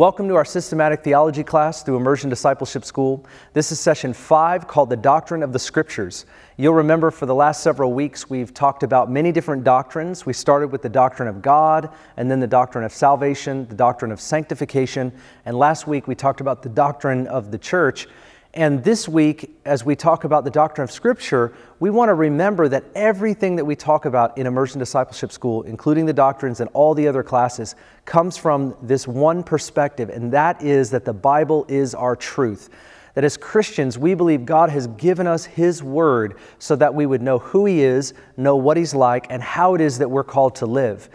Welcome to our systematic theology class through Immersion Discipleship School. This is session five called The Doctrine of the Scriptures. You'll remember for the last several weeks we've talked about many different doctrines. We started with the doctrine of God, and then the doctrine of salvation, the doctrine of sanctification, and last week we talked about the doctrine of the church. And this week, as we talk about the doctrine of Scripture, we want to remember that everything that we talk about in Immersion Discipleship School, including the doctrines and all the other classes, comes from this one perspective, and that is that the Bible is our truth. That as Christians, we believe God has given us His Word so that we would know who He is, know what He's like, and how it is that we're called to live.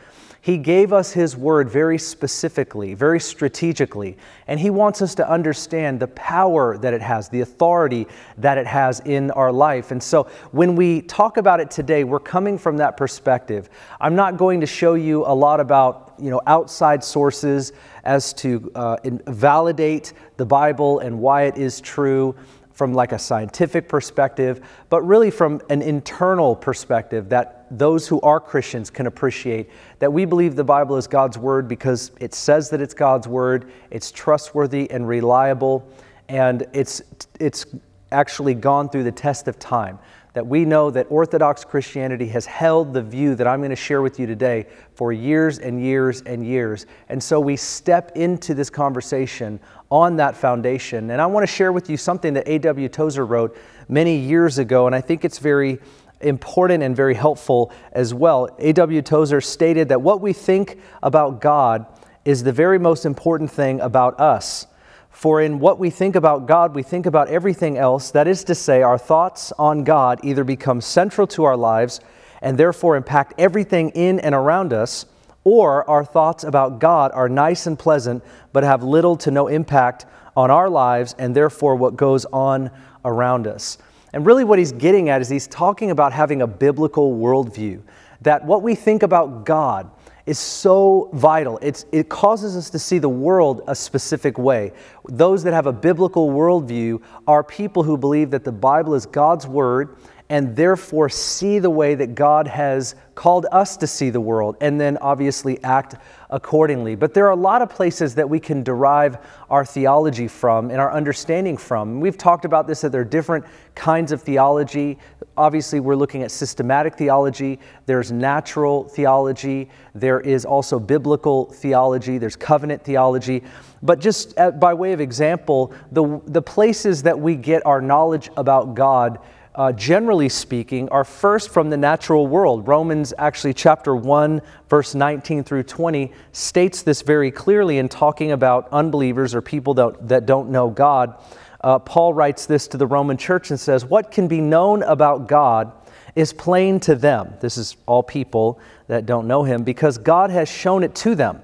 He gave us His Word very specifically, very strategically, and He wants us to understand the power that it has, the authority that it has in our life. And so when we talk about it today, we're coming from that perspective. I'm not going to show you a lot about you know, outside sources as to uh, validate the Bible and why it is true from like a scientific perspective, but really from an internal perspective that those who are Christians can appreciate that we believe the Bible is God's word because it says that it's God's word, it's trustworthy and reliable, and it's it's actually gone through the test of time. That we know that Orthodox Christianity has held the view that I'm going to share with you today for years and years and years. And so we step into this conversation on that foundation. And I want to share with you something that A.W. Tozer wrote many years ago, and I think it's very important and very helpful as well. A.W. Tozer stated that what we think about God is the very most important thing about us. For in what we think about God, we think about everything else. That is to say, our thoughts on God either become central to our lives and therefore impact everything in and around us, or our thoughts about God are nice and pleasant but have little to no impact on our lives and therefore what goes on around us. And really, what he's getting at is he's talking about having a biblical worldview. That what we think about God is so vital. It's, it causes us to see the world a specific way. Those that have a biblical worldview are people who believe that the Bible is God's Word and therefore see the way that God has called us to see the world and then obviously act accordingly. But there are a lot of places that we can derive our theology from and our understanding from. we've talked about this that there are different kinds of theology. Obviously, we're looking at systematic theology, there's natural theology, there is also biblical theology, there's covenant theology. But just uh, by way of example, the, the places that we get our knowledge about God uh, generally speaking, are first from the natural world. Romans, actually, chapter 1, verse 19 through 20, states this very clearly in talking about unbelievers or people that, that don't know God. Uh, Paul writes this to the Roman church and says, What can be known about God is plain to them. This is all people that don't know him, because God has shown it to them.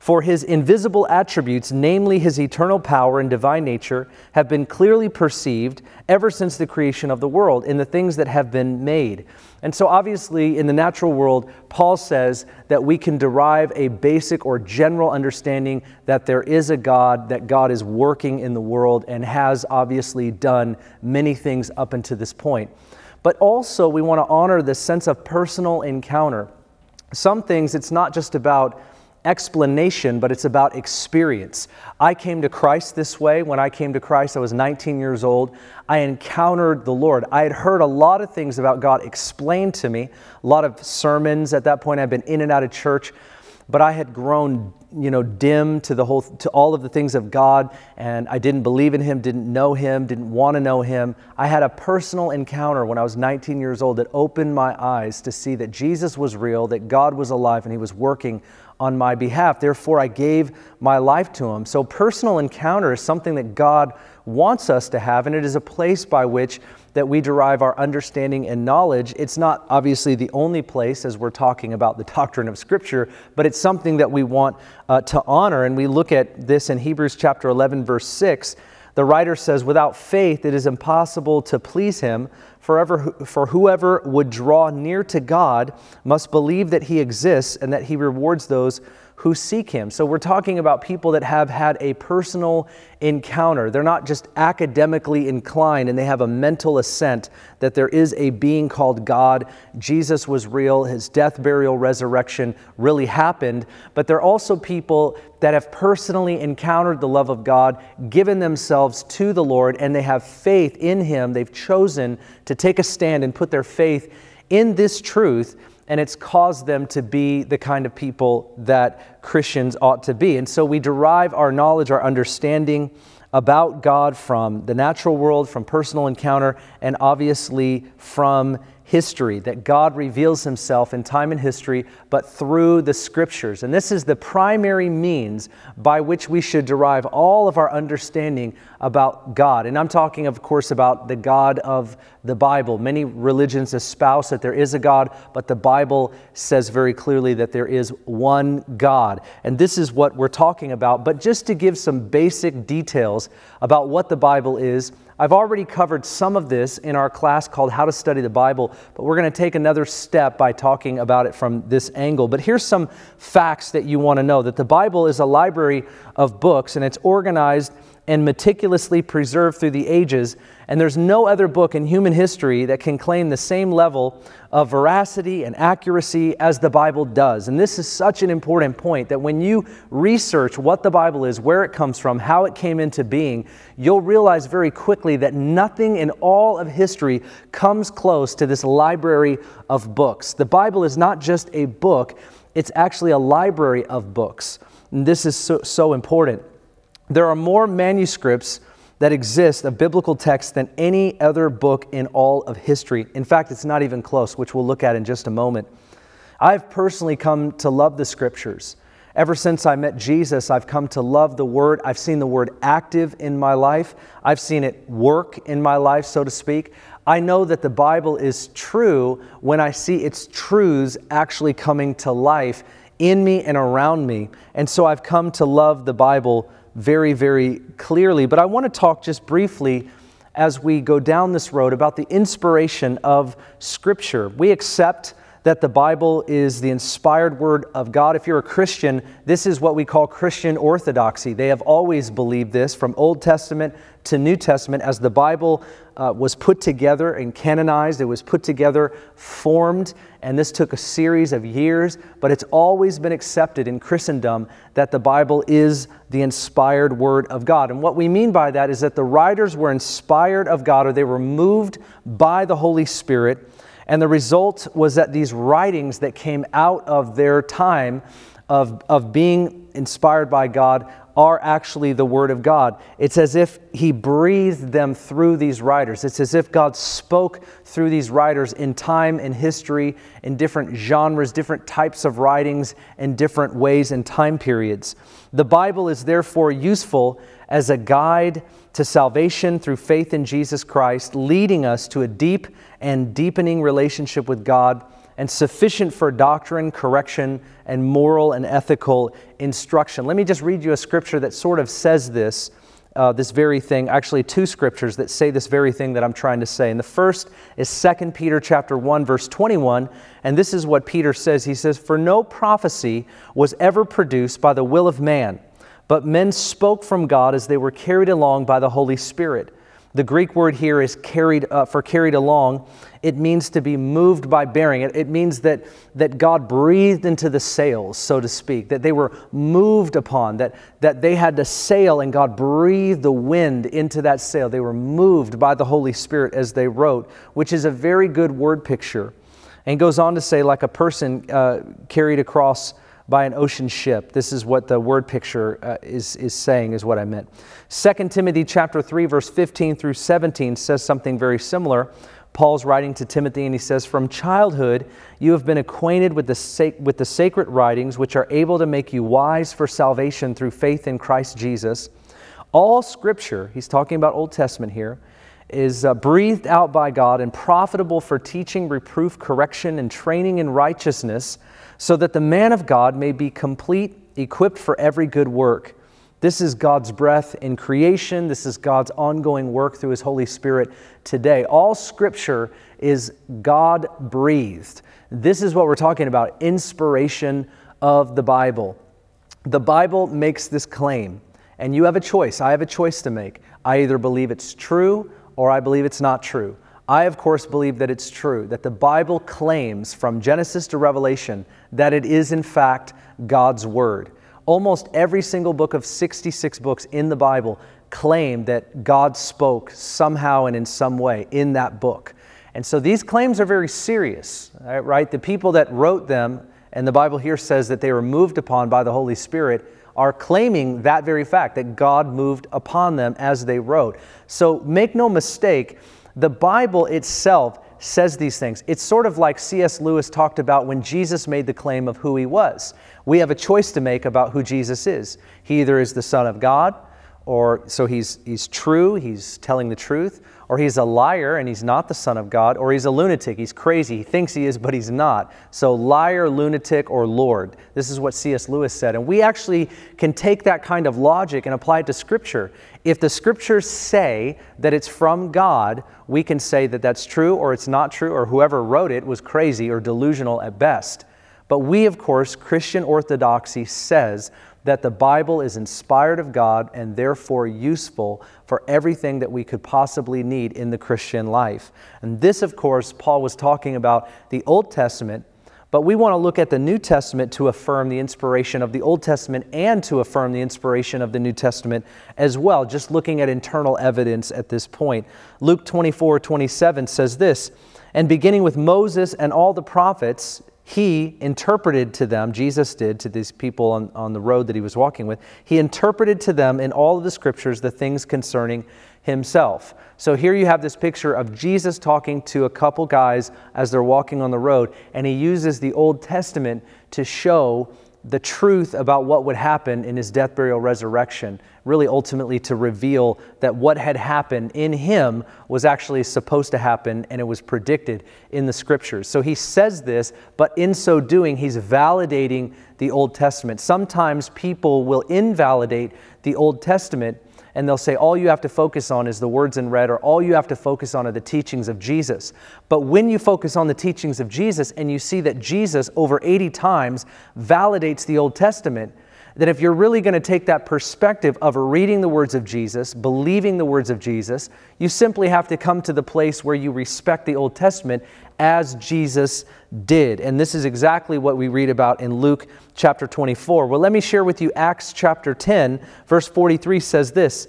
For his invisible attributes, namely his eternal power and divine nature, have been clearly perceived ever since the creation of the world in the things that have been made. And so, obviously, in the natural world, Paul says that we can derive a basic or general understanding that there is a God, that God is working in the world and has obviously done many things up until this point. But also, we want to honor the sense of personal encounter. Some things, it's not just about explanation, but it's about experience. I came to Christ this way. When I came to Christ, I was 19 years old. I encountered the Lord. I had heard a lot of things about God explained to me, a lot of sermons at that point. I've been in and out of church, but I had grown, you know, dim to the whole to all of the things of God, and I didn't believe in him, didn't know him, didn't want to know him. I had a personal encounter when I was 19 years old that opened my eyes to see that Jesus was real, that God was alive and he was working on my behalf. Therefore, I gave my life to him. So, personal encounter is something that God wants us to have, and it is a place by which that we derive our understanding and knowledge. It's not obviously the only place as we're talking about the doctrine of Scripture, but it's something that we want uh, to honor. And we look at this in Hebrews chapter 11, verse 6. The writer says, Without faith, it is impossible to please him. Forever, for whoever would draw near to God must believe that he exists and that he rewards those who seek Him. So we're talking about people that have had a personal encounter. They're not just academically inclined and they have a mental assent that there is a being called God. Jesus was real, His death, burial, resurrection really happened. But they're also people that have personally encountered the love of God, given themselves to the Lord, and they have faith in Him. They've chosen to take a stand and put their faith in this truth and it's caused them to be the kind of people that Christians ought to be. And so we derive our knowledge, our understanding about God from the natural world, from personal encounter, and obviously from history, that God reveals himself in time and history, but through the scriptures. And this is the primary means by which we should derive all of our understanding about God. And I'm talking, of course, about the God of the Bible. Many religions espouse that there is a God, but the Bible says very clearly that there is one God. And this is what we're talking about. But just to give some basic details about what the Bible is, I've already covered some of this in our class called How to Study the Bible, but we're going to take another step by talking about it from this angle. But here's some facts that you want to know that the Bible is a library of books and it's organized and meticulously preserved through the ages, and there's no other book in human history that can claim the same level of veracity and accuracy as the Bible does. And this is such an important point that when you research what the Bible is, where it comes from, how it came into being, you'll realize very quickly that nothing in all of history comes close to this library of books. The Bible is not just a book, it's actually a library of books. And this is so, so important. There are more manuscripts that exist of biblical texts than any other book in all of history. In fact, it's not even close, which we'll look at in just a moment. I've personally come to love the scriptures. Ever since I met Jesus, I've come to love the Word. I've seen the Word active in my life. I've seen it work in my life, so to speak. I know that the Bible is true when I see its truths actually coming to life in me and around me. And so I've come to love the Bible very, very clearly. But I want to talk just briefly as we go down this road about the inspiration of Scripture. We accept that the Bible is the inspired word of God. If you're a Christian, this is what we call Christian orthodoxy. They have always believed this from Old Testament to New Testament as the Bible uh, was put together and canonized, it was put together, formed, and this took a series of years, but it's always been accepted in Christendom that the Bible is the inspired Word of God. And what we mean by that is that the writers were inspired of God or they were moved by the Holy Spirit. And the result was that these writings that came out of their time of, of being inspired by God are actually the Word of God. It's as if He breathed them through these writers. It's as if God spoke through these writers in time and history, in different genres, different types of writings, in different ways and time periods. The Bible is therefore useful as a guide to salvation through faith in Jesus Christ, leading us to a deep and deepening relationship with God and sufficient for doctrine, correction, and moral and ethical instruction. Let me just read you a scripture that sort of says this. Uh, this very thing actually two scriptures that say this very thing that i'm trying to say and the first is 2 peter chapter 1 verse 21 and this is what peter says he says for no prophecy was ever produced by the will of man but men spoke from god as they were carried along by the holy spirit the Greek word here is carried uh, for carried along. It means to be moved by bearing. It, it means that, that God breathed into the sails, so to speak, that they were moved upon, that, that they had to sail and God breathed the wind into that sail. They were moved by the Holy Spirit as they wrote, which is a very good word picture. And goes on to say, like a person uh, carried across by an ocean ship. This is what the word picture uh, is, is saying, is what I meant. 2 Timothy chapter 3, verse 15 through 17 says something very similar. Paul's writing to Timothy and he says, From childhood you have been acquainted with the, sac- with the sacred writings, which are able to make you wise for salvation through faith in Christ Jesus. All scripture, he's talking about Old Testament here, is uh, breathed out by God and profitable for teaching, reproof, correction, and training in righteousness so that the man of God may be complete, equipped for every good work. This is God's breath in creation. This is God's ongoing work through His Holy Spirit today. All scripture is God breathed. This is what we're talking about inspiration of the Bible. the Bible makes this claim, and you have a choice. I have a choice to make. I either believe it's true or I believe it's not true. I, of course, believe that it's true, that the Bible claims from Genesis to Revelation that it is, in fact, God's Word. Almost every single book of 66 books in the Bible claim that God spoke somehow and in some way in that book. And so these claims are very serious, right? The people that wrote them, and the Bible here says that they were moved upon by the Holy Spirit, are claiming that very fact, that God moved upon them as they wrote. So make no mistake, the Bible itself says these things. It's sort of like C.S. Lewis talked about when Jesus made the claim of who he was. We have a choice to make about who Jesus is. He either is the Son of God, or so he's, he's true, he's telling the truth, or he's a liar and he's not the Son of God, or he's a lunatic, he's crazy, he thinks he is, but he's not. So, liar, lunatic, or Lord. This is what C.S. Lewis said. And we actually can take that kind of logic and apply it to Scripture. If the Scriptures say that it's from God, we can say that that's true or it's not true, or whoever wrote it was crazy or delusional at best. But we, of course, Christian orthodoxy says that the Bible is inspired of God and therefore useful for everything that we could possibly need in the Christian life. And this, of course, Paul was talking about the Old Testament, but we want to look at the New Testament to affirm the inspiration of the Old Testament and to affirm the inspiration of the New Testament as well, just looking at internal evidence at this point. Luke 24 27 says this, and beginning with Moses and all the prophets, he interpreted to them, Jesus did to these people on, on the road that he was walking with, he interpreted to them in all of the scriptures the things concerning himself. So here you have this picture of Jesus talking to a couple guys as they're walking on the road, and he uses the Old Testament to show the truth about what would happen in his death, burial, resurrection, really ultimately to reveal that what had happened in him was actually supposed to happen and it was predicted in the scriptures. So he says this, but in so doing, he's validating the Old Testament. Sometimes people will invalidate the Old Testament and they'll say all you have to focus on is the words in red, or all you have to focus on are the teachings of Jesus. But when you focus on the teachings of Jesus and you see that Jesus over 80 times validates the Old Testament, that if you're really going to take that perspective of reading the words of Jesus, believing the words of Jesus, you simply have to come to the place where you respect the Old Testament as Jesus did. And this is exactly what we read about in Luke chapter 24. Well, let me share with you Acts chapter 10, verse 43 says this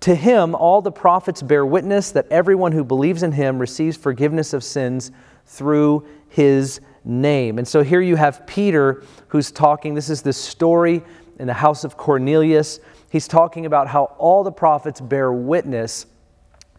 To him all the prophets bear witness that everyone who believes in him receives forgiveness of sins through his name. And so here you have Peter who's talking. This is the story in the house of Cornelius. He's talking about how all the prophets bear witness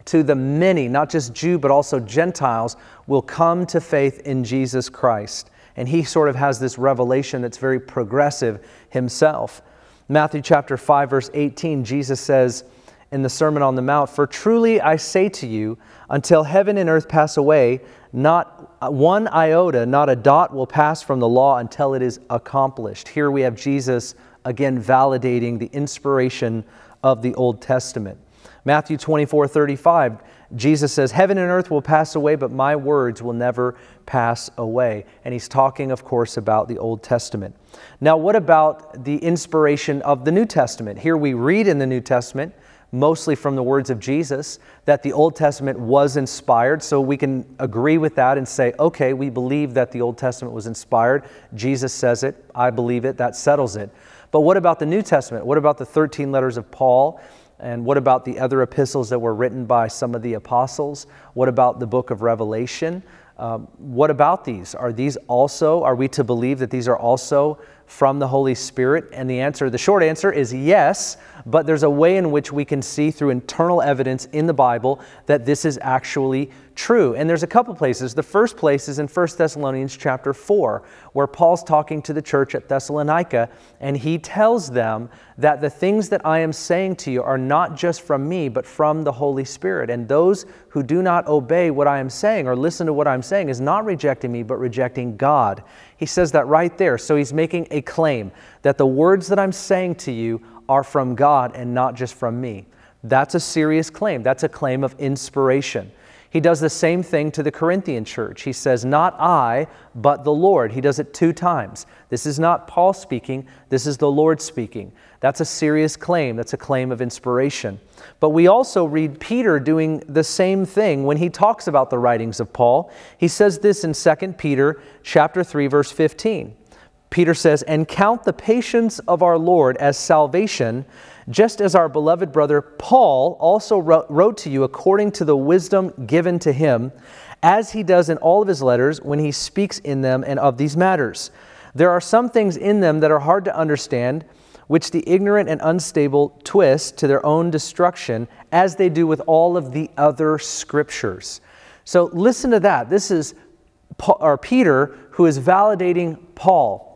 to the many, not just Jew, but also Gentiles, will come to faith in Jesus Christ. And he sort of has this revelation that's very progressive himself. Matthew chapter 5, verse 18, Jesus says in the Sermon on the Mount, For truly I say to you, until heaven and earth pass away, not one iota, not a dot will pass from the law until it is accomplished. Here we have Jesus again validating the inspiration of the Old Testament. Matthew 24, 35, Jesus says, Heaven and earth will pass away, but my words will never pass away. And he's talking, of course, about the Old Testament. Now, what about the inspiration of the New Testament? Here we read in the New Testament, mostly from the words of Jesus, that the Old Testament was inspired. So we can agree with that and say, okay, we believe that the Old Testament was inspired. Jesus says it. I believe it. That settles it. But what about the New Testament? What about the 13 letters of Paul? And what about the other epistles that were written by some of the apostles? What about the book of Revelation? Um, what about these? Are these also, are we to believe that these are also from the Holy Spirit? And the answer, the short answer is yes, but there's a way in which we can see through internal evidence in the Bible that this is actually true. And there's a couple places. The first place is in 1 Thessalonians chapter 4, where Paul's talking to the church at Thessalonica, and he tells them that the things that I am saying to you are not just from me, but from the Holy Spirit. And those who do not obey what I am saying or listen to what I'm saying is not rejecting me, but rejecting God. He says that right there. So he's making a claim that the words that I'm saying to you are from God and not just from me. That's a serious claim. That's a claim of inspiration. He does the same thing to the Corinthian church. He says, Not I, but the Lord. He does it two times. This is not Paul speaking, this is the Lord speaking. That's a serious claim. That's a claim of inspiration. But we also read Peter doing the same thing when he talks about the writings of Paul. He says this in 2 Peter chapter 3 verse 15. Peter says, "And count the patience of our Lord as salvation, just as our beloved brother Paul also wrote to you according to the wisdom given to him, as he does in all of his letters when he speaks in them and of these matters. There are some things in them that are hard to understand, which the ignorant and unstable twist to their own destruction, as they do with all of the other scriptures. So listen to that. This is Paul, or Peter who is validating Paul.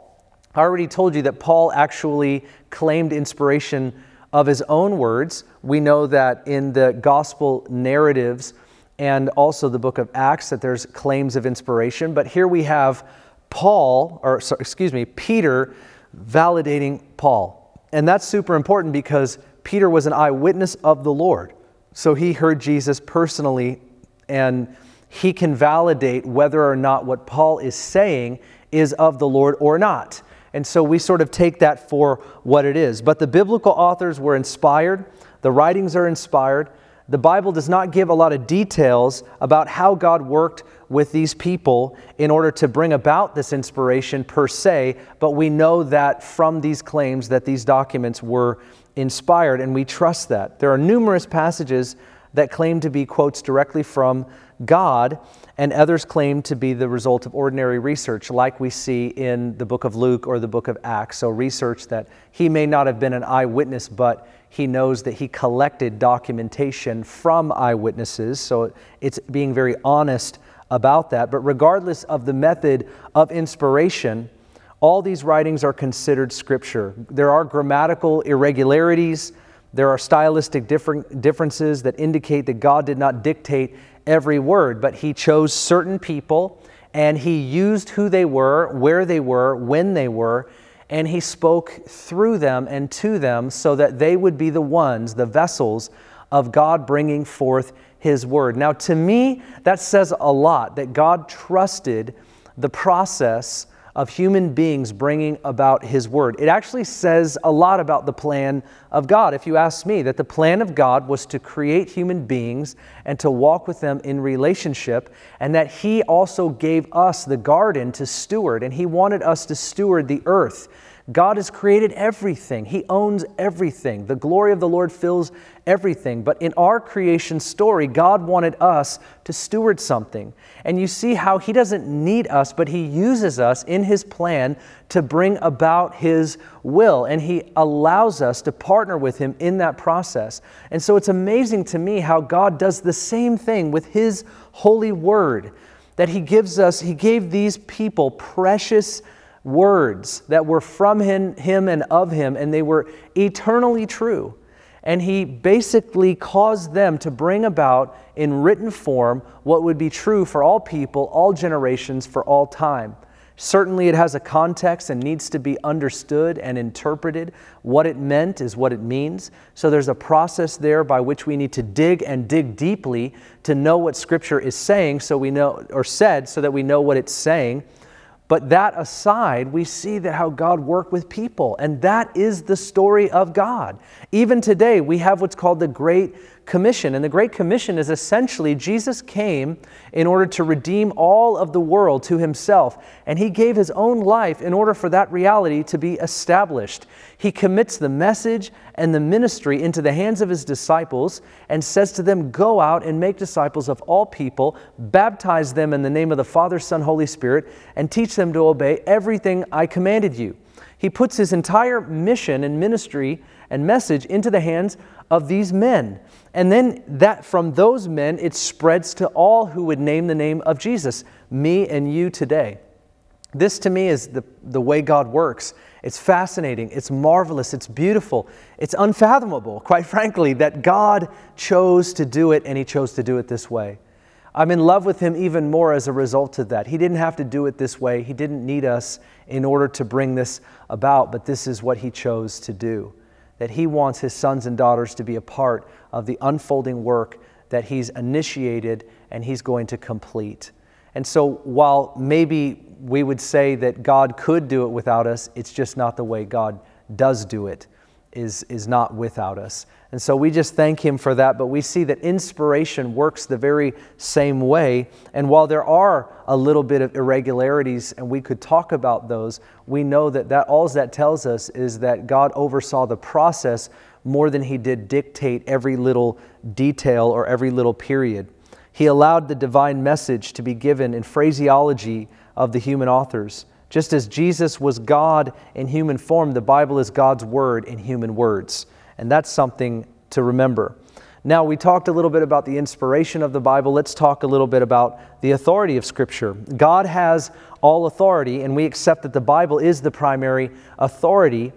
I already told you that Paul actually claimed inspiration of his own words. We know that in the gospel narratives and also the book of Acts that there's claims of inspiration, but here we have Paul or excuse me, Peter validating Paul. And that's super important because Peter was an eyewitness of the Lord. So he heard Jesus personally and he can validate whether or not what Paul is saying is of the Lord or not. And so we sort of take that for what it is. But the biblical authors were inspired, the writings are inspired. The Bible does not give a lot of details about how God worked with these people in order to bring about this inspiration per se, but we know that from these claims that these documents were inspired, and we trust that. There are numerous passages that claim to be quotes directly from God, and others claim to be the result of ordinary research, like we see in the book of Luke or the book of Acts. So, research that he may not have been an eyewitness, but he knows that he collected documentation from eyewitnesses. So, it's being very honest about that. But regardless of the method of inspiration, all these writings are considered scripture. There are grammatical irregularities, there are stylistic differences that indicate that God did not dictate every word, but He chose certain people and He used who they were, where they were, when they were, and He spoke through them and to them so that they would be the ones, the vessels of God bringing forth his word. Now, to me, that says a lot that God trusted the process of human beings bringing about his word. It actually says a lot about the plan of God, if you ask me, that the plan of God was to create human beings and to walk with them in relationship, and that he also gave us the garden to steward, and he wanted us to steward the earth. God has created everything. He owns everything. The glory of the Lord fills everything. But in our creation story, God wanted us to steward something. And you see how He doesn't need us, but He uses us in His plan to bring about His will. And He allows us to partner with Him in that process. And so it's amazing to me how God does the same thing with His holy word. That He gives us, He gave these people precious words that were from him, him and of him, and they were eternally true. And he basically caused them to bring about in written form what would be true for all people, all generations, for all time. Certainly, it has a context and needs to be understood and interpreted. What it meant is what it means. So, there's a process there by which we need to dig and dig deeply to know what Scripture is saying, so we know, or said, so that we know what it's saying. But that aside, we see that how God worked with people, and that is the story of God. Even today, we have what's called the Great Commission. And the Great Commission is essentially Jesus came in order to redeem all of the world to himself, and he gave his own life in order for that reality to be established. He commits the message and the ministry into the hands of his disciples and says to them, Go out and make disciples of all people, baptize them in the name of the Father, Son, Holy Spirit, and teach them to obey everything I commanded you. He puts his entire mission and ministry and message into the hands of these men. And then that from those men it spreads to all who would name the name of Jesus, me and you today. This to me is the, the way God works. It's fascinating, it's marvelous, it's beautiful, it's unfathomable, quite frankly, that God chose to do it and He chose to do it this way. I'm in love with Him even more as a result of that. He didn't have to do it this way, He didn't need us in order to bring this about, but this is what He chose to do that He wants His sons and daughters to be a part of the unfolding work that He's initiated and He's going to complete. And so, while maybe we would say that God could do it without us, it's just not the way God does do it, is, is not without us. And so we just thank Him for that. But we see that inspiration works the very same way. And while there are a little bit of irregularities, and we could talk about those, we know that, that all that tells us is that God oversaw the process more than He did dictate every little detail or every little period. He allowed the divine message to be given in phraseology of the human authors. Just as Jesus was God in human form, the Bible is God's word in human words. And that's something to remember. Now, we talked a little bit about the inspiration of the Bible. Let's talk a little bit about the authority of Scripture. God has all authority, and we accept that the Bible is the primary authority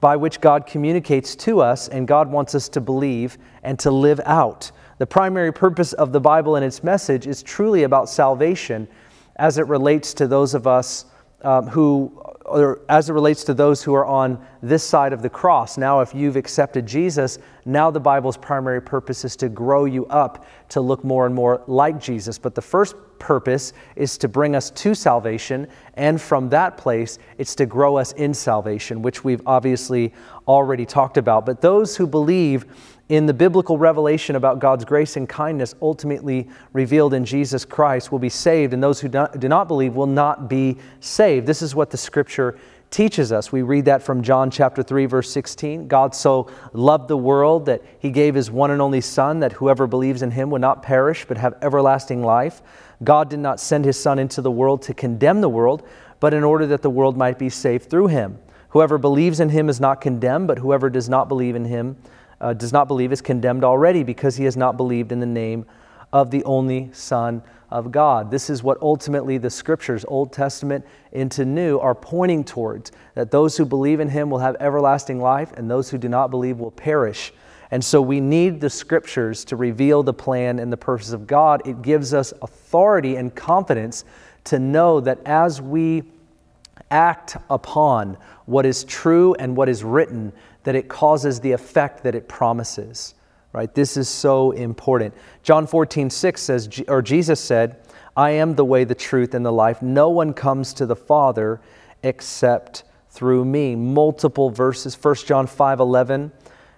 by which God communicates to us, and God wants us to believe and to live out. The primary purpose of the Bible and its message is truly about salvation as it relates to those of us um, who or as it relates to those who are on this side of the cross. Now, if you've accepted Jesus, now the Bible's primary purpose is to grow you up to look more and more like Jesus. But the first purpose is to bring us to salvation, and from that place, it's to grow us in salvation, which we've obviously already talked about. But those who believe in the biblical revelation about God's grace and kindness ultimately revealed in Jesus Christ will be saved, and those who do not believe will not be saved. This is what the scripture teaches us. We read that from John chapter 3 verse 16. God so loved the world that he gave his one and only son that whoever believes in him would not perish but have everlasting life. God did not send his son into the world to condemn the world, but in order that the world might be saved through him. Whoever believes in him is not condemned, but whoever does not believe in him uh, does not believe is condemned already because he has not believed in the name of the only Son of God. This is what ultimately the scriptures, Old Testament into New, are pointing towards that those who believe in him will have everlasting life, and those who do not believe will perish. And so we need the scriptures to reveal the plan and the purpose of God. It gives us authority and confidence to know that as we act upon what is true and what is written, that it causes the effect that it promises. Right? This is so important. John 14, 6 says, or Jesus said, I am the way, the truth, and the life. No one comes to the Father except through me. Multiple verses. 1 John 5, 11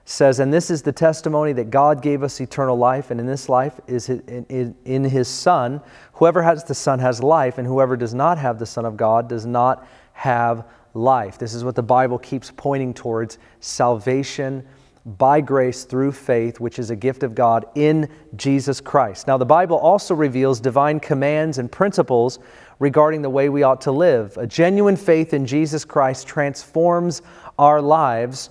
says, And this is the testimony that God gave us eternal life, and in this life is in his Son. Whoever has the Son has life, and whoever does not have the Son of God does not have life. This is what the Bible keeps pointing towards salvation by grace through faith, which is a gift of God in Jesus Christ. Now, the Bible also reveals divine commands and principles regarding the way we ought to live. A genuine faith in Jesus Christ transforms our lives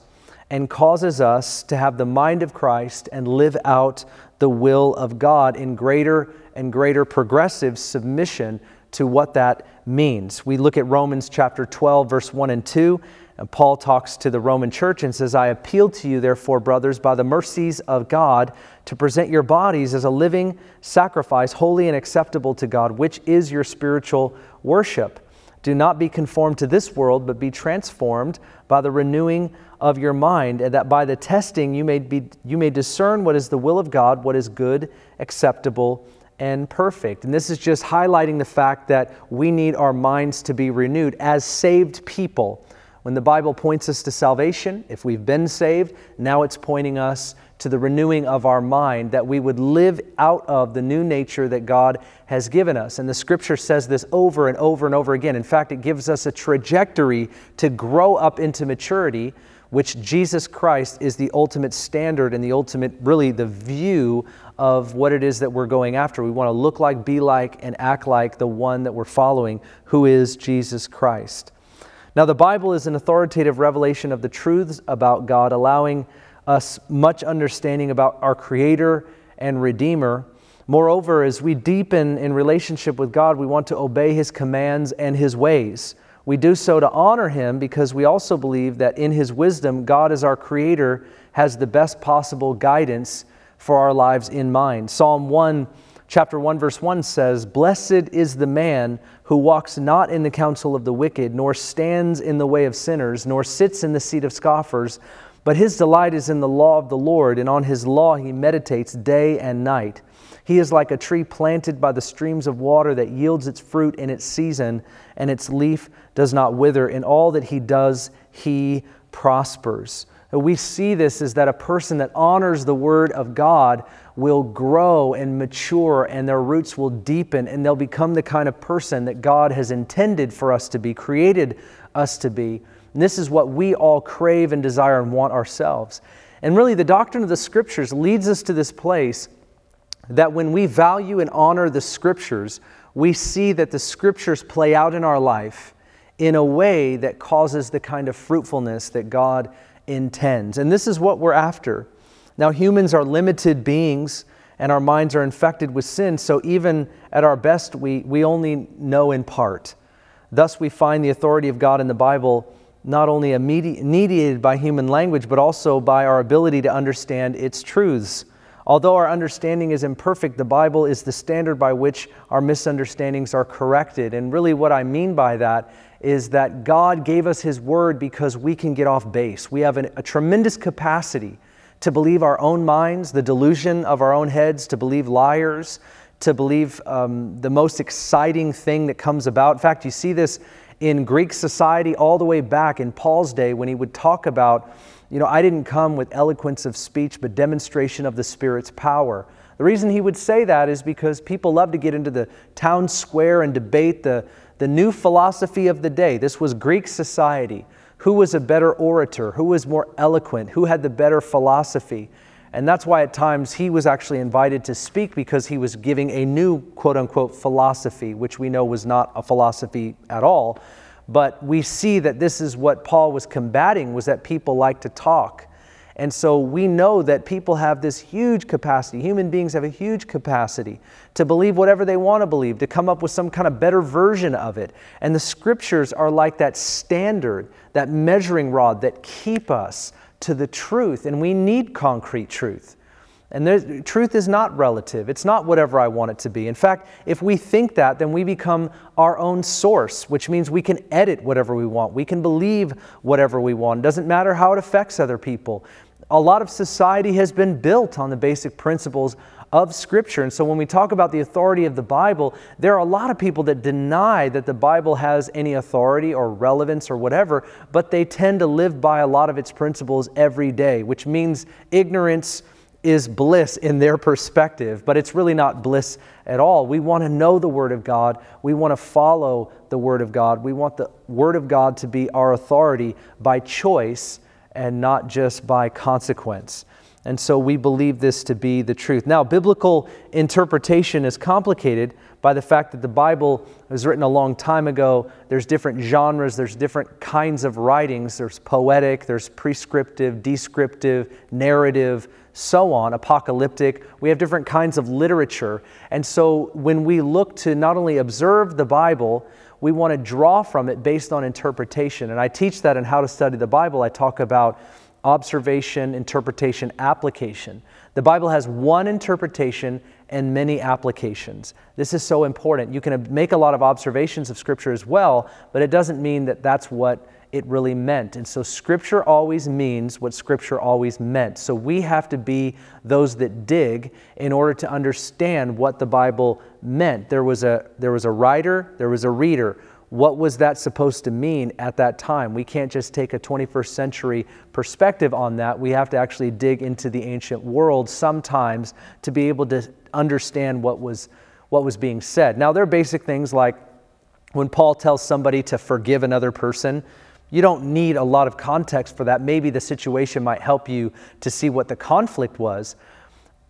and causes us to have the mind of Christ and live out the will of God in greater and greater progressive submission to what that means. We look at Romans chapter 12, verse 1 and 2. And Paul talks to the Roman church and says, I appeal to you, therefore, brothers, by the mercies of God, to present your bodies as a living sacrifice, holy and acceptable to God, which is your spiritual worship. Do not be conformed to this world, but be transformed by the renewing of your mind, and that by the testing you may, be, you may discern what is the will of God, what is good, acceptable, and perfect. And this is just highlighting the fact that we need our minds to be renewed as saved people. When the Bible points us to salvation, if we've been saved, now it's pointing us to the renewing of our mind that we would live out of the new nature that God has given us. And the scripture says this over and over and over again. In fact, it gives us a trajectory to grow up into maturity which Jesus Christ is the ultimate standard and the ultimate, really, the view of what it is that we're going after. We want to look like, be like, and act like the one that we're following, who is Jesus Christ. Now, the Bible is an authoritative revelation of the truths about God, allowing us much understanding about our Creator and Redeemer. Moreover, as we deepen in relationship with God, we want to obey His commands and His ways. We do so to honor him because we also believe that in his wisdom, God, as our creator, has the best possible guidance for our lives in mind. Psalm 1, chapter 1, verse 1 says, Blessed is the man who walks not in the counsel of the wicked, nor stands in the way of sinners, nor sits in the seat of scoffers, but his delight is in the law of the Lord, and on his law he meditates day and night. He is like a tree planted by the streams of water that yields its fruit in its season, and its leaf does not wither. In all that he does, he prospers. We see this is that a person that honors the word of God will grow and mature, and their roots will deepen, and they'll become the kind of person that God has intended for us to be, created us to be. And this is what we all crave and desire and want ourselves. And really, the doctrine of the scriptures leads us to this place that when we value and honor the scriptures, we see that the scriptures play out in our life in a way that causes the kind of fruitfulness that God intends. And this is what we're after. Now, humans are limited beings and our minds are infected with sin, so even at our best, we, we only know in part. Thus, we find the authority of God in the Bible not only mediated by human language, but also by our ability to understand its truths. Although our understanding is imperfect, the Bible is the standard by which our misunderstandings are corrected. And really, what I mean by that is that God gave us His Word because we can get off base. We have an, a tremendous capacity to believe our own minds, the delusion of our own heads, to believe liars, to believe um, the most exciting thing that comes about. In fact, you see this in Greek society all the way back in Paul's day when he would talk about you know, I didn't come with eloquence of speech, but demonstration of the Spirit's power. The reason he would say that is because people love to get into the town square and debate the, the new philosophy of the day. This was Greek society. Who was a better orator? Who was more eloquent? Who had the better philosophy? And that's why at times he was actually invited to speak because he was giving a new quote unquote philosophy, which we know was not a philosophy at all. But we see that this is what Paul was combating was that people like to talk. And so we know that people have this huge capacity. Human beings have a huge capacity to believe whatever they want to believe, to come up with some kind of better version of it. And the scriptures are like that standard, that measuring rod that keep us to the truth. And we need concrete truth. And truth is not relative. It's not whatever I want it to be. In fact, if we think that, then we become our own source, which means we can edit whatever we want. We can believe whatever we want. It doesn't matter how it affects other people. A lot of society has been built on the basic principles of Scripture. And so when we talk about the authority of the Bible, there are a lot of people that deny that the Bible has any authority or relevance or whatever, but they tend to live by a lot of its principles every day, which means ignorance is bliss in their perspective, but it's really not bliss at all. We want to know the Word of God. We want to follow the Word of God. We want the Word of God to be our authority by choice and not just by consequence. And so we believe this to be the truth. Now, biblical interpretation is complicated by the fact that the Bible was written a long time ago. There's different genres, there's different kinds of writings. There's poetic, there's prescriptive, descriptive, narrative, so on, apocalyptic. We have different kinds of literature. And so when we look to not only observe the Bible, we want to draw from it based on interpretation. And I teach that in How to Study the Bible. I talk about observation, interpretation, application. The Bible has one interpretation and many applications. This is so important. You can make a lot of observations of Scripture as well, but it doesn't mean that that's what it really meant. And so Scripture always means what Scripture always meant. So we have to be those that dig in order to understand what the Bible meant. There was a, there was a writer, there was a reader what was that supposed to mean at that time? We can't just take a 21st century perspective on that. We have to actually dig into the ancient world sometimes to be able to understand what was, what was being said. Now, there are basic things like when Paul tells somebody to forgive another person, you don't need a lot of context for that. Maybe the situation might help you to see what the conflict was.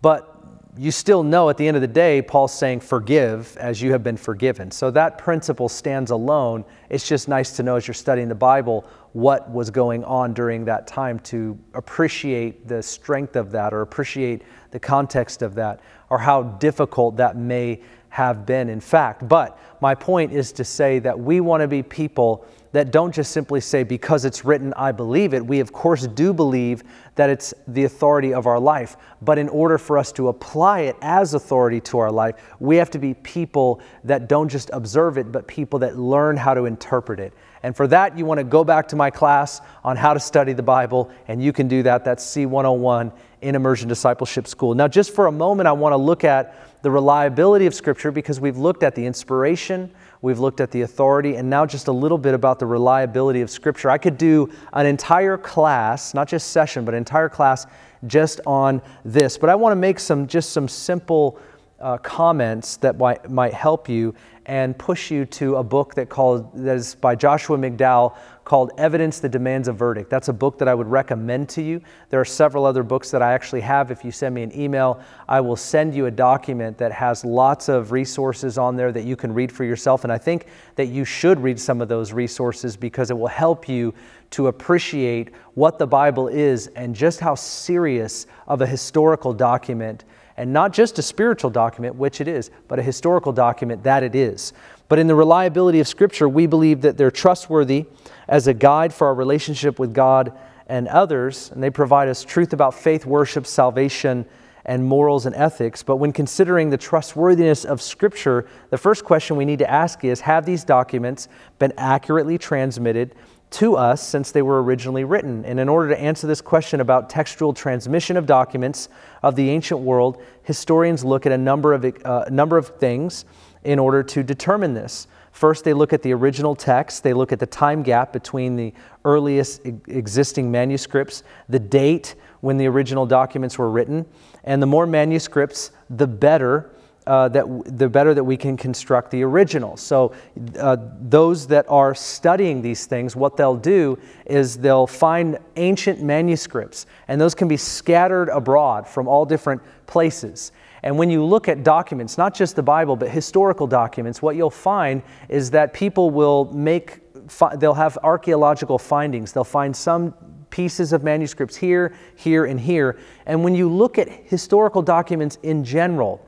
But you still know at the end of the day, Paul's saying, forgive as you have been forgiven. So that principle stands alone. It's just nice to know as you're studying the Bible what was going on during that time to appreciate the strength of that or appreciate the context of that or how difficult that may have been in fact. But my point is to say that we want to be people that don't just simply say, because it's written, I believe it. We, of course, do believe that it's the authority of our life. But in order for us to apply it as authority to our life, we have to be people that don't just observe it, but people that learn how to interpret it. And for that, you want to go back to my class on how to study the Bible, and you can do that. That's C101 in Immersion Discipleship School. Now, just for a moment, I want to look at the reliability of Scripture because we've looked at the inspiration, we've looked at the authority, and now just a little bit about the reliability of Scripture. I could do an entire class, not just session, but entire class just on this. But I want to make some just some simple uh, comments that might, might help you and push you to a book that called that is by Joshua McDowell called Evidence That Demands a Verdict. That's a book that I would recommend to you. There are several other books that I actually have. If you send me an email, I will send you a document that has lots of resources on there that you can read for yourself. And I think that you should read some of those resources because it will help you to appreciate what the Bible is and just how serious of a historical document and not just a spiritual document, which it is, but a historical document that it is. But in the reliability of Scripture, we believe that they're trustworthy as a guide for our relationship with God and others, and they provide us truth about faith, worship, salvation, and morals and ethics. But when considering the trustworthiness of Scripture, the first question we need to ask is Have these documents been accurately transmitted to us since they were originally written. And in order to answer this question about textual transmission of documents of the ancient world, historians look at a number of, uh, number of things in order to determine this. First, they look at the original text, they look at the time gap between the earliest existing manuscripts, the date when the original documents were written, and the more manuscripts, the better uh, that the better that we can construct the original. So, uh, those that are studying these things, what they'll do is they'll find ancient manuscripts, and those can be scattered abroad from all different places. And when you look at documents, not just the Bible, but historical documents, what you'll find is that people will make, they'll have archaeological findings. They'll find some pieces of manuscripts here, here, and here. And when you look at historical documents in general,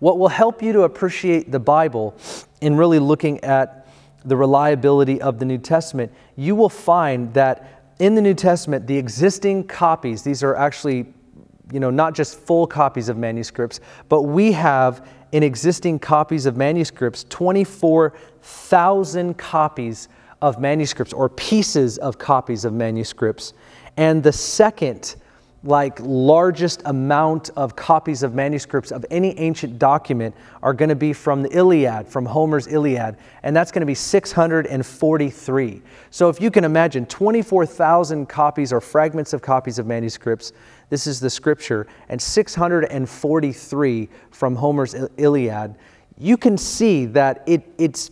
what will help you to appreciate the Bible in really looking at the reliability of the New Testament, you will find that in the New Testament, the existing copies, these are actually you know, not just full copies of manuscripts, but we have in existing copies of manuscripts 24,000 copies of manuscripts or pieces of copies of manuscripts. And the second like largest amount of copies of manuscripts of any ancient document are going to be from the Iliad, from Homer's Iliad, and that's going to be 643. So if you can imagine 24,000 copies or fragments of copies of manuscripts, this is the scripture, and 643 from Homer's Iliad, you can see that it, it's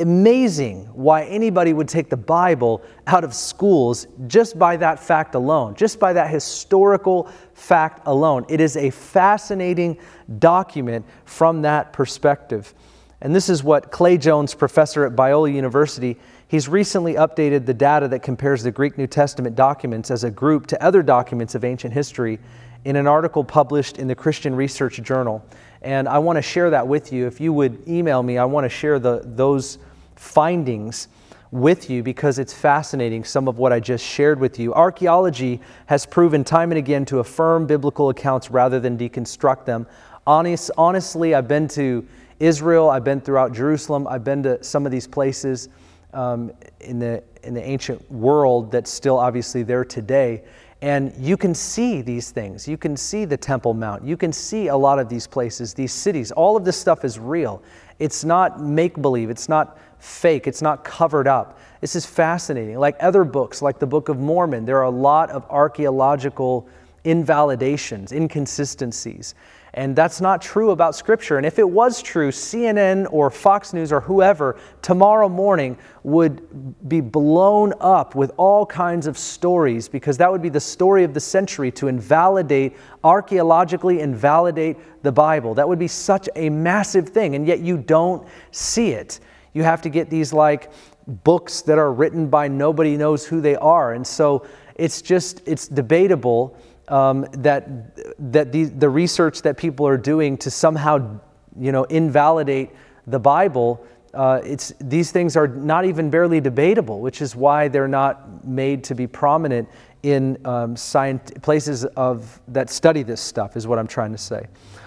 amazing why anybody would take the Bible out of schools just by that fact alone, just by that historical fact alone. It is a fascinating document from that perspective. And this is what Clay Jones, professor at Biola University, he's recently updated the data that compares the Greek New Testament documents as a group to other documents of ancient history in an article published in the Christian Research Journal. And I want to share that with you. If you would email me, I want to share the, those findings with you because it's fascinating, some of what I just shared with you. Archaeology has proven time and again to affirm biblical accounts rather than deconstruct them. Honest, honestly, I've been to Israel, I've been throughout Jerusalem, I've been to some of these places um, in, the, in the ancient world that's still obviously there today. And you can see these things. You can see the Temple Mount. You can see a lot of these places, these cities. All of this stuff is real. It's not make believe, it's not fake, it's not covered up. This is fascinating. Like other books, like the Book of Mormon, there are a lot of archaeological invalidations, inconsistencies. And that's not true about Scripture. And if it was true, CNN or Fox News or whoever tomorrow morning would be blown up with all kinds of stories because that would be the story of the century to invalidate, archaeologically invalidate the Bible. That would be such a massive thing. And yet you don't see it. You have to get these like books that are written by nobody knows who they are. And so it's just, it's debatable um, that, that the, the research that people are doing to somehow, you know, invalidate the Bible, uh, it's, these things are not even barely debatable, which is why they're not made to be prominent in um, science, places of, that study this stuff, is what I'm trying to say.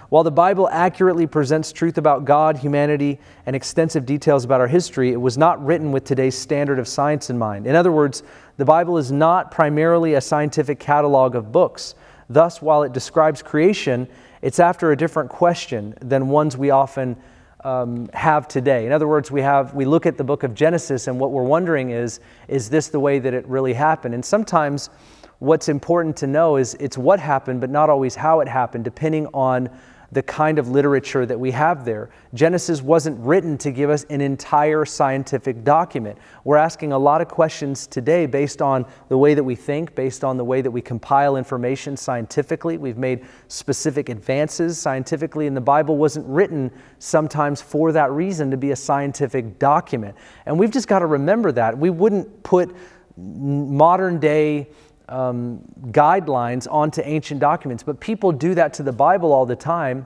While the Bible accurately presents truth about God, humanity, and extensive details about our history, it was not written with today's standard of science in mind. In other words, the Bible is not primarily a scientific catalog of books. Thus, while it describes creation, it's after a different question than ones we often um, have today. In other words, we have we look at the book of Genesis, and what we're wondering is, is this the way that it really happened? And sometimes, what's important to know is it's what happened, but not always how it happened, depending on the kind of literature that we have there. Genesis wasn't written to give us an entire scientific document. We're asking a lot of questions today based on the way that we think, based on the way that we compile information scientifically. We've made specific advances scientifically, and the Bible wasn't written sometimes for that reason to be a scientific document. And we've just got to remember that. We wouldn't put modern day um, guidelines onto ancient documents. But people do that to the Bible all the time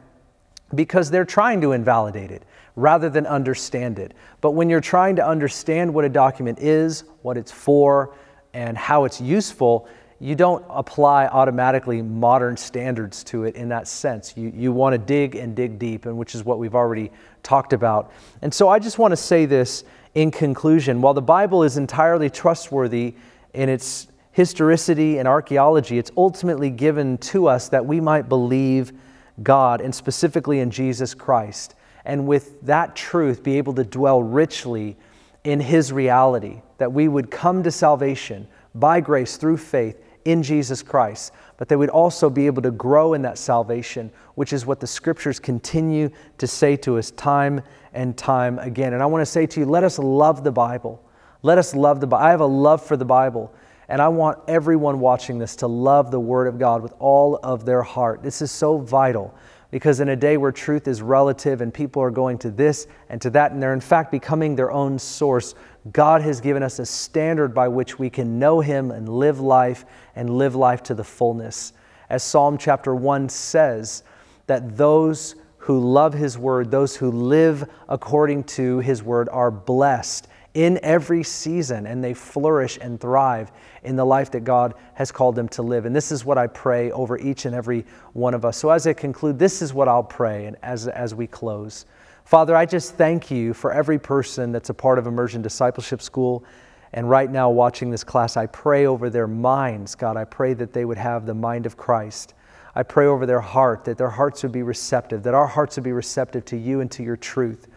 because they're trying to invalidate it rather than understand it. But when you're trying to understand what a document is, what it's for, and how it's useful, you don't apply automatically modern standards to it in that sense. You, you want to dig and dig deep, and which is what we've already talked about. And so I just want to say this in conclusion. While the Bible is entirely trustworthy in its historicity and archaeology, it's ultimately given to us that we might believe God and specifically in Jesus Christ. And with that truth, be able to dwell richly in His reality, that we would come to salvation by grace through faith in Jesus Christ, but that we'd also be able to grow in that salvation, which is what the scriptures continue to say to us time and time again. And I want to say to you, let us love the Bible. Let us love the Bible. I have a love for the Bible. And I want everyone watching this to love the Word of God with all of their heart. This is so vital because in a day where truth is relative and people are going to this and to that, and they're in fact becoming their own source, God has given us a standard by which we can know Him and live life and live life to the fullness. As Psalm chapter 1 says, that those who love His Word, those who live according to His Word, are blessed in every season and they flourish and thrive in the life that God has called them to live. And this is what I pray over each and every one of us. So as I conclude, this is what I'll pray and as, as we close. Father, I just thank you for every person that's a part of Immersion Discipleship School. And right now, watching this class, I pray over their minds, God. I pray that they would have the mind of Christ. I pray over their heart, that their hearts would be receptive, that our hearts would be receptive to you and to your truth.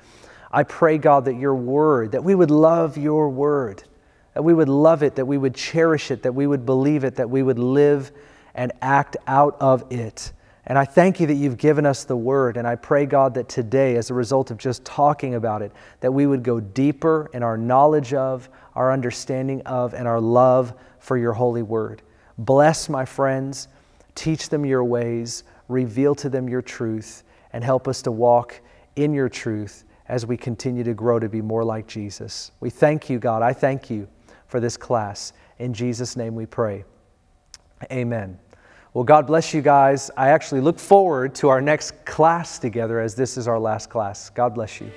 I pray, God, that your word, that we would love your word, that we would love it, that we would cherish it, that we would believe it, that we would live and act out of it. And I thank you that you've given us the word. And I pray, God, that today, as a result of just talking about it, that we would go deeper in our knowledge of, our understanding of, and our love for your holy word. Bless my friends, teach them your ways, reveal to them your truth, and help us to walk in your truth as we continue to grow to be more like Jesus. We thank you, God. I thank you for this class. In Jesus' name we pray. Amen. Well, God bless you guys. I actually look forward to our next class together as this is our last class. God bless you.